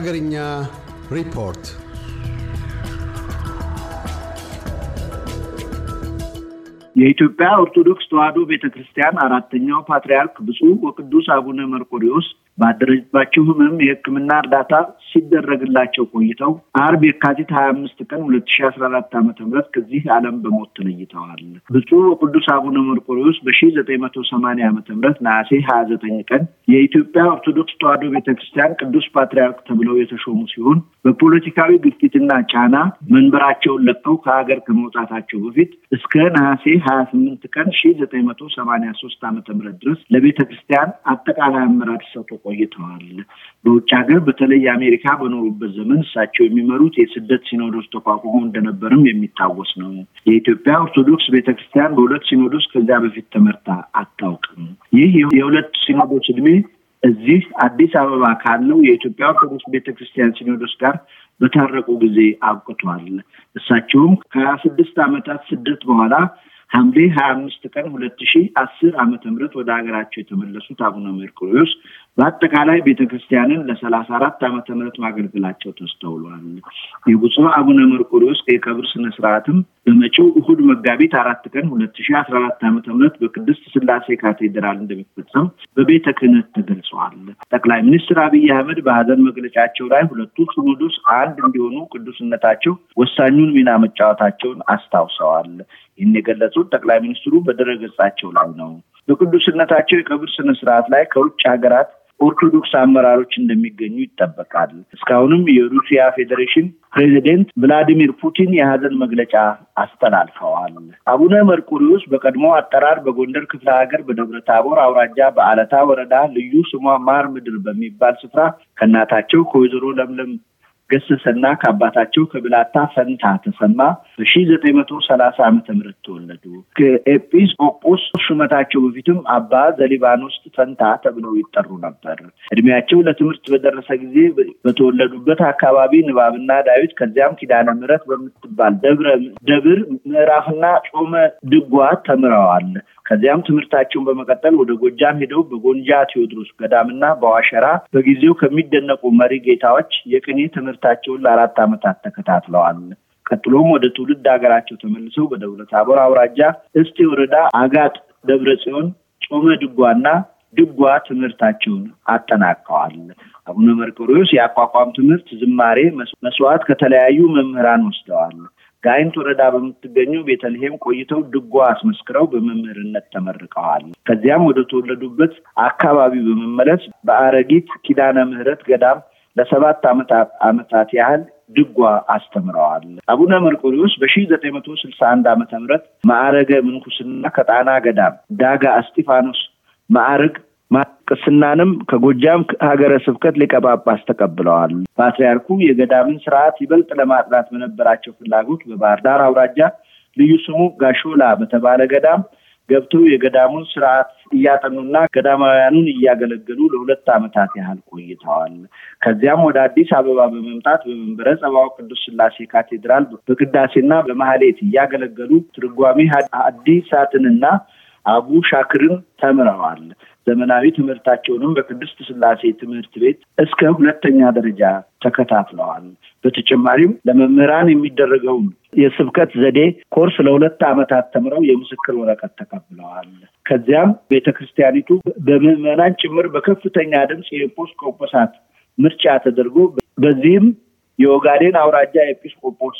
ሀገርኛ ሪፖርት። የኢትዮጵያ ኦርቶዶክስ ተዋሕዶ ቤተ ክርስቲያን አራተኛው ፓትርያርክ ብፁዕ ወቅዱስ አቡነ መርቆሪዎስ ባደረባቸው ህመም የሕክምና እርዳታ ሲደረግላቸው ቆይተው አርብ የካቲት ሀያ አምስት ቀን ሁለት ሺ አስራ አራት ዓመተ ምህረት ከዚህ ዓለም በሞት ተለይተዋል። ብፁዕ ወቅዱስ አቡነ መርቆሪዎስ በሺ ዘጠኝ መቶ ሰማኒያ ዓመተ ምህረት ነሐሴ ሀያ ዘጠኝ ቀን የኢትዮጵያ ኦርቶዶክስ ተዋሕዶ ቤተ ክርስቲያን ቅዱስ ፓትርያርክ ተብለው የተሾሙ ሲሆን በፖለቲካዊ ግፊትና ጫና መንበራቸውን ለቀው ከሀገር ከመውጣታቸው በፊት እስከ ነሐሴ ሀያ ስምንት ቀን ሺ ዘጠኝ መቶ ሰማኒያ ሶስት ዓመተ ምህረት ድረስ ለቤተ ክርስቲያን አጠቃላይ አመራር ሰጥቶ ቆይተዋል። በውጭ ሀገር በተለይ አሜሪካ በኖሩበት ዘመን እሳቸው የሚመሩት የስደት ሲኖዶስ ተቋቁሞ እንደነበርም የሚታወስ ነው። የኢትዮጵያ ኦርቶዶክስ ቤተክርስቲያን በሁለት ሲኖዶስ ከዚያ በፊት ተመርታ አታውቅም። ይህ የሁለት ሲኖዶስ እድሜ እዚህ አዲስ አበባ ካለው የኢትዮጵያ ኦርቶዶክስ ቤተክርስቲያን ሲኖዶስ ጋር በታረቁ ጊዜ አብቅቷል። እሳቸውም ከሀያ ስድስት ዓመታት ስደት በኋላ ሐምሌ ሀያ አምስት ቀን ሁለት ሺህ አስር ዓመተ ምህረት ወደ ሀገራቸው የተመለሱት አቡነ ሜርቆሪዎስ በአጠቃላይ ቤተ ክርስቲያንን ለሰላሳ አራት ዓመተ ምህረት ማገልገላቸው ተስተውሏል። የብፁዕ አቡነ መርቆሪዎስ የቀብር ስነ ስርዓትም በመጪው እሁድ መጋቢት አራት ቀን ሁለት ሺህ አስራ አራት ዓመተ ምህረት በቅድስት ስላሴ ካቴድራል እንደሚፈጸም በቤተ ክህነት ተገልጸዋል። ጠቅላይ ሚኒስትር አብይ አህመድ በሀዘን መግለጫቸው ላይ ሁለቱ ሲኖዶስ አንድ እንዲሆኑ ቅዱስነታቸው ወሳኙን ሚና መጫወታቸውን አስታውሰዋል። ይህን የገለጹት ጠቅላይ ሚኒስትሩ በድረገጻቸው ላይ ነው። በቅዱስነታቸው የቀብር ስነ ስርዓት ላይ ከውጭ ሀገራት ኦርቶዶክስ አመራሮች እንደሚገኙ ይጠበቃል። እስካሁንም የሩሲያ ፌዴሬሽን ፕሬዚደንት ቭላዲሚር ፑቲን የሀዘን መግለጫ አስተላልፈዋል። አቡነ መርቆሪዎስ በቀድሞ አጠራር በጎንደር ክፍለ ሀገር በደብረ ታቦር አውራጃ በአለታ ወረዳ ልዩ ስሟ ማር ምድር በሚባል ስፍራ ከእናታቸው ከወይዘሮ ለምለም ገሰሰና ከአባታቸው ከብላታ ፈንታ ተሰማ በሺ ዘጠኝ መቶ ሰላሳ ዓመተ ምህረት ተወለዱ። ከኤጲስ ቆጶስ ሹመታቸው በፊትም አባ ዘሊባኖስ ፈንታ ተብለው ይጠሩ ነበር። እድሜያቸው ለትምህርት በደረሰ ጊዜ በተወለዱበት አካባቢ ንባብና ዳዊት ከዚያም ኪዳነ ምሕረት በምትባል ደብረ ደብር ምዕራፍና ጾመ ድጓ ተምረዋል። ከዚያም ትምህርታቸውን በመቀጠል ወደ ጎጃም ሄደው በጎንጃ ቴዎድሮስ ገዳምና በዋሸራ በጊዜው ከሚደነቁ መሪ ጌታዎች የቅኔ ትምህርታቸውን ለአራት ዓመታት ተከታትለዋል። ቀጥሎም ወደ ትውልድ ሀገራቸው ተመልሰው በደብረ ታቦር አውራጃ እስቴ ወረዳ አጋጥ ደብረ ጽዮን ጾመ ድጓና ድጓ ትምህርታቸውን አጠናቀዋል። አቡነ መርቆሪዎስ የአቋቋም ትምህርት፣ ዝማሬ፣ መስዋዕት ከተለያዩ መምህራን ወስደዋል። ጋይንት ወረዳ በምትገኘው ቤተልሔም ቆይተው ድጓ አስመስክረው በመምህርነት ተመርቀዋል። ከዚያም ወደ ተወለዱበት አካባቢ በመመለስ በአረጊት ኪዳነ ምሕረት ገዳም ለሰባት ዓመታት ያህል ድጓ አስተምረዋል። አቡነ መርቆሪዎስ በሺ ዘጠኝ መቶ ስልሳ አንድ ዓመተ ምህረት ማዕረገ ምንኩስና ከጣና ገዳም ዳጋ እስጢፋኖስ ማዕረግ ቅስናንም ከጎጃም ሀገረ ስብከት ሊቀ ጳጳስ ተቀብለዋል። ፓትርያርኩ የገዳምን ስርዓት ይበልጥ ለማጥናት በነበራቸው ፍላጎት በባህር ዳር አውራጃ ልዩ ስሙ ጋሾላ በተባለ ገዳም ገብተው የገዳሙን ስርዓት እያጠኑና ገዳማውያኑን እያገለገሉ ለሁለት ዓመታት ያህል ቆይተዋል። ከዚያም ወደ አዲስ አበባ በመምጣት በመንበረ ጸባዖት ቅዱስ ስላሴ ካቴድራል በቅዳሴና በማህሌት እያገለገሉ ትርጓሜ ሐዲሳትንና አቡ ሻክርን ተምረዋል። ዘመናዊ ትምህርታቸውንም በቅድስት ስላሴ ትምህርት ቤት እስከ ሁለተኛ ደረጃ ተከታትለዋል። በተጨማሪም ለመምህራን የሚደረገውን የስብከት ዘዴ ኮርስ ለሁለት ዓመታት ተምረው የምስክር ወረቀት ተቀብለዋል። ከዚያም ቤተ ክርስቲያኒቱ በምዕመናን ጭምር በከፍተኛ ድምፅ የኤጲስቆጶሳት ምርጫ ተደርጎ በዚህም የኦጋዴን አውራጃ ኤጲስቆጶስ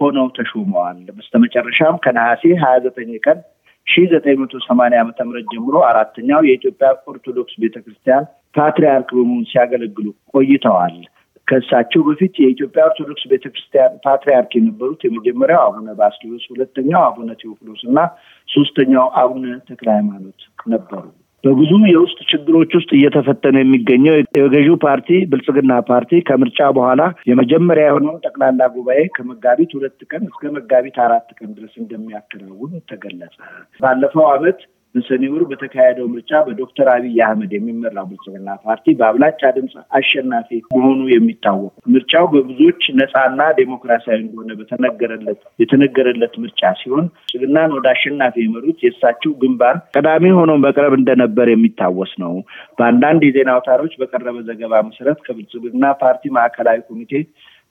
ሆነው ተሾመዋል። በስተመጨረሻም ከነሐሴ ሀያ ዘጠኝ ቀን ሺ ዘጠኝ መቶ ሰማኒያ ዓመተ ምህረት ጀምሮ አራተኛው የኢትዮጵያ ኦርቶዶክስ ቤተክርስቲያን ፓትርያርክ በመሆን ሲያገለግሉ ቆይተዋል። ከእሳቸው በፊት የኢትዮጵያ ኦርቶዶክስ ቤተክርስቲያን ፓትርያርክ የነበሩት የመጀመሪያው አቡነ ባስልዮስ፣ ሁለተኛው አቡነ ቴዎፍሎስ እና ሶስተኛው አቡነ ተክለ ሃይማኖት ነበሩ። በብዙ የውስጥ ችግሮች ውስጥ እየተፈተነ የሚገኘው የገዢው ፓርቲ ብልጽግና ፓርቲ ከምርጫ በኋላ የመጀመሪያ የሆነውን ጠቅላላ ጉባኤ ከመጋቢት ሁለት ቀን እስከ መጋቢት አራት ቀን ድረስ እንደሚያከናውን ተገለጸ። ባለፈው ዓመት በሰኔ ወር በተካሄደው ምርጫ በዶክተር አብይ አህመድ የሚመራው ብልጽግና ፓርቲ በአብላጫ ድምፅ አሸናፊ መሆኑ የሚታወቅ ምርጫው በብዙዎች ነፃና ዴሞክራሲያዊ እንደሆነ በተነገረለት የተነገረለት ምርጫ ሲሆን ብልጽግናን ወደ አሸናፊ የመሩት የእሳቸው ግንባር ቀዳሚ ሆኖ መቅረብ እንደነበር የሚታወስ ነው። በአንዳንድ የዜና አውታሮች በቀረበ ዘገባ መሰረት ከብልጽግና ፓርቲ ማዕከላዊ ኮሚቴ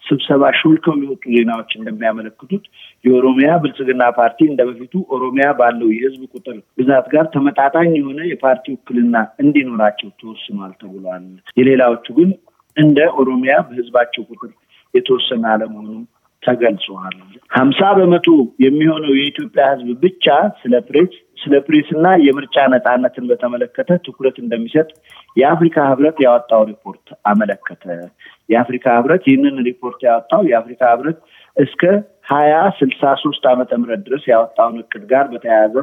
ስብሰባ ሾልከው የወጡ ዜናዎች እንደሚያመለክቱት የኦሮሚያ ብልጽግና ፓርቲ እንደ በፊቱ ኦሮሚያ ባለው የህዝብ ቁጥር ብዛት ጋር ተመጣጣኝ የሆነ የፓርቲ ውክልና እንዲኖራቸው ተወስኗል ተብሏል። የሌላዎቹ ግን እንደ ኦሮሚያ በህዝባቸው ቁጥር የተወሰነ አለመሆኑም ተገልጿል። ሀምሳ በመቶ የሚሆነው የኢትዮጵያ ህዝብ ብቻ ስለ ፕሬስ ስለ ፕሬስ እና የምርጫ ነፃነትን በተመለከተ ትኩረት እንደሚሰጥ የአፍሪካ ህብረት ያወጣው ሪፖርት አመለከተ። የአፍሪካ ህብረት ይህንን ሪፖርት ያወጣው የአፍሪካ ህብረት እስከ ሀያ ስልሳ ሶስት ዓመተ ምህረት ድረስ ያወጣውን እቅድ ጋር በተያያዘ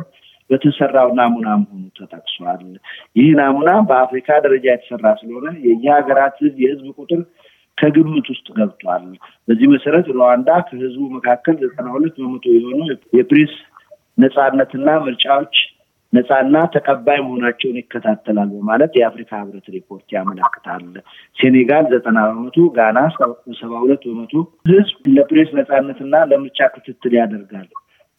በተሰራው ናሙና መሆኑ ተጠቅሷል። ይህ ናሙና በአፍሪካ ደረጃ የተሰራ ስለሆነ የየሀገራት ህዝብ የህዝብ ቁጥር ከግምት ውስጥ ገብቷል። በዚህ መሰረት ሩዋንዳ ከህዝቡ መካከል ዘጠና ሁለት በመቶ የሆኑ የፕሬስ ነፃነትና ምርጫዎች ነፃና ተቀባይ መሆናቸውን ይከታተላል በማለት የአፍሪካ ህብረት ሪፖርት ያመለክታል። ሴኔጋል ዘጠና በመቶ፣ ጋና ሰባ ሁለት በመቶ ህዝብ ለፕሬስ ነፃነትና ለምርጫ ክትትል ያደርጋል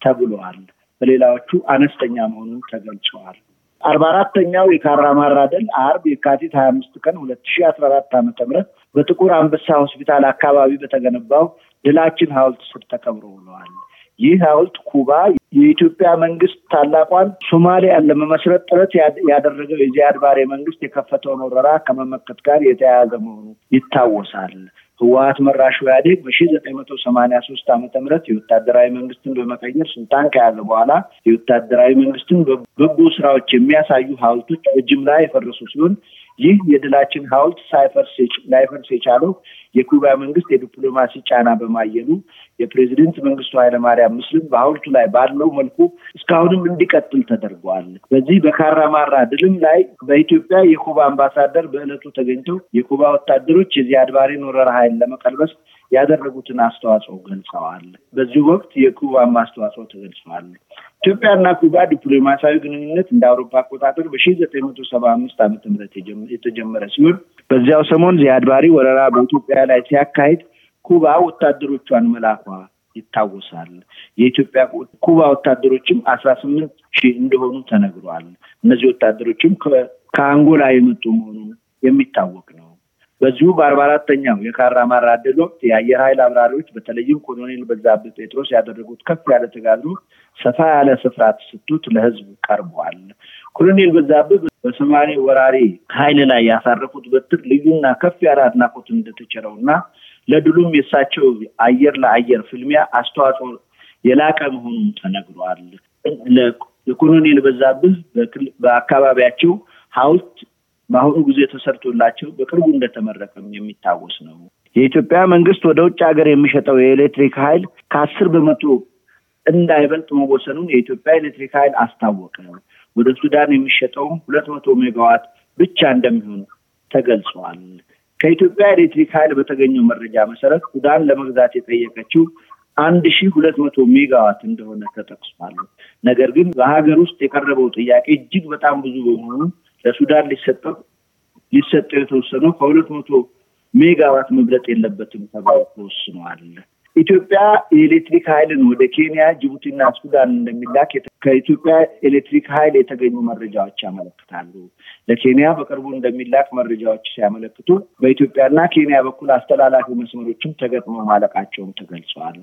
ተብለዋል። በሌላዎቹ አነስተኛ መሆኑን ተገልጸዋል። አርባ አራተኛው የካራማራ ድል አርብ የካቲት ሀያ አምስት ቀን ሁለት ሺ አስራ አራት ዓመተ ምህረት በጥቁር አንበሳ ሆስፒታል አካባቢ በተገነባው ድላችን ሐውልት ስር ተከብሮ ውለዋል። ይህ ሐውልት ኩባ የኢትዮጵያ መንግስት ታላቋን ሶማሊያን ለመመስረት ጥረት ያደረገው የዚያድ ባሬ መንግስት የከፈተውን ወረራ ከመመከት ጋር የተያያዘ መሆኑ ይታወሳል። ህወሀት መራሹ ኢህአዴግ በሺ ዘጠኝ መቶ ሰማኒያ ሶስት ዓመተ ምህረት የወታደራዊ መንግስትን በመቀየር ስልጣን ከያዘ በኋላ የወታደራዊ መንግስትን በጎ ስራዎች የሚያሳዩ ሐውልቶች በጅምላ የፈረሱ ሲሆን ይህ የድላችን ሐውልት ሳይፈርስ የቻለው የኩባ መንግስት የዲፕሎማሲ ጫና በማየሉ የፕሬዚደንት መንግስቱ ኃይለማርያም ምስልም በሐውልቱ ላይ ባለው መልኩ እስካሁንም እንዲቀጥል ተደርጓል። በዚህ በካራማራ ድልም ላይ በኢትዮጵያ የኩባ አምባሳደር በዕለቱ ተገኝተው የኩባ ወታደሮች የዚያድ ባሬን ወረራ ኃይል ለመቀልበስ ያደረጉትን አስተዋጽኦ ገልጸዋል። በዚህ ወቅት የኩባም አስተዋጽኦ ተገልጸዋል። ኢትዮጵያና ኩባ ዲፕሎማሲያዊ ግንኙነት እንደ አውሮፓ አቆጣጠር በሺ ዘጠኝ መቶ ሰባ አምስት ዓመተ ምህረት የተጀመረ ሲሆን በዚያው ሰሞን ዚያድ ባሬ ወረራ በኢትዮጵያ ላይ ሲያካሂድ ኩባ ወታደሮቿን መላኳ ይታወሳል። የኢትዮጵያ ኩባ ወታደሮችም አስራ ስምንት ሺህ እንደሆኑ ተነግሯል። እነዚህ ወታደሮችም ከአንጎላ የመጡ መሆኑን የሚታወቅ ነው። በዚሁ በአርባ አራተኛው የካራማራ ድል ወቅት የአየር ኃይል አብራሪዎች በተለይም ኮሎኔል በዛብህ ጴጥሮስ ያደረጉት ከፍ ያለ ተጋድሎ ሰፋ ያለ ስፍራ ተሰጥቶት ለህዝብ ቀርቧል። ኮሎኔል በዛብህ በሶማሌ ወራሪ ኃይል ላይ ያሳረፉት በትር ልዩና ከፍ ያለ አድናቆት እንደተቸረው እና ለድሉም የእሳቸው አየር ለአየር ፍልሚያ አስተዋጽኦ የላቀ መሆኑን ተነግሯል። ለኮሎኔል በዛብህ በአካባቢያቸው ሐውልት በአሁኑ ጊዜ ተሰርቶላቸው በቅርቡ እንደተመረቀም የሚታወስ ነው። የኢትዮጵያ መንግስት ወደ ውጭ ሀገር የሚሸጠው የኤሌክትሪክ ኃይል ከአስር በመቶ እንዳይበልጥ መወሰኑን የኢትዮጵያ ኤሌክትሪክ ኃይል አስታወቀ። ወደ ሱዳን የሚሸጠውም ሁለት መቶ ሜጋዋት ብቻ እንደሚሆን ተገልጿል። ከኢትዮጵያ ኤሌክትሪክ ኃይል በተገኘው መረጃ መሰረት ሱዳን ለመግዛት የጠየቀችው አንድ ሺህ ሁለት መቶ ሜጋዋት እንደሆነ ተጠቅሷል። ነገር ግን በሀገር ውስጥ የቀረበው ጥያቄ እጅግ በጣም ብዙ በመሆኑ ለሱዳን ሊሰጠው ሊሰጠው የተወሰነው ከሁለት መቶ ሜጋዋት መብለጥ የለበትም ተብሎ ተወስኗል። ኢትዮጵያ የኤሌክትሪክ ኃይልን ወደ ኬንያ፣ ጅቡቲና ሱዳን እንደሚላክ ከኢትዮጵያ ኤሌክትሪክ ኃይል የተገኙ መረጃዎች ያመለክታሉ። ለኬንያ በቅርቡ እንደሚላክ መረጃዎች ሲያመለክቱ በኢትዮጵያና ኬንያ በኩል አስተላላፊ መስመሮችም ተገጥመው ማለቃቸውም ተገልጸዋል።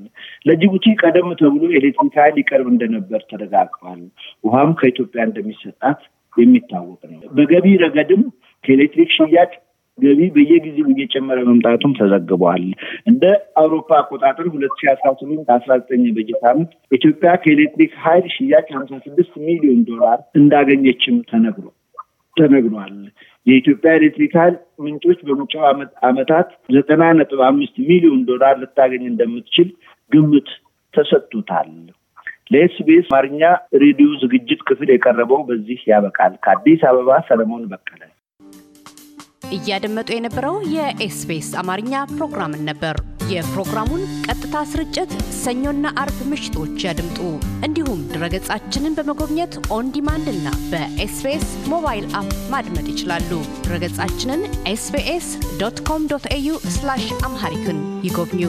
ለጅቡቲ ቀደም ተብሎ ኤሌክትሪክ ኃይል ይቀርብ እንደነበር ተረጋግጧል። ውሃም ከኢትዮጵያ እንደሚሰጣት የሚታወቅ ነው። በገቢ ረገድም ከኤሌክትሪክ ሽያጭ ገቢ በየጊዜው እየጨመረ መምጣቱም ተዘግቧል። እንደ አውሮፓ አቆጣጠር ሁለት ሺ አስራ ስምንት አስራ ዘጠኝ በጀት ዓመት ኢትዮጵያ ከኤሌክትሪክ ኃይል ሽያጭ ሀምሳ ስድስት ሚሊዮን ዶላር እንዳገኘችም ተነግሮ ተነግሯል። የኢትዮጵያ ኤሌክትሪክ ኃይል ምንጮች በመጪው ዓመታት ዘጠና ነጥብ አምስት ሚሊዮን ዶላር ልታገኝ እንደምትችል ግምት ተሰጥቶታል። ለኤስቢኤስ አማርኛ ሬዲዮ ዝግጅት ክፍል የቀረበው በዚህ ያበቃል። ከአዲስ አበባ ሰለሞን በቀለ። እያደመጡ የነበረው የ SBS አማርኛ ፕሮግራምን ነበር። የፕሮግራሙን ቀጥታ ስርጭት ሰኞና አርብ ምሽቶች ያድምጡ። እንዲሁም ድረገጻችንን በመጎብኘት on demand እና በ SBS mobile app ማድመጥ ይችላሉ። ድረገጻችንን SBS dot com dot au Amharic ን ይጎብኙ።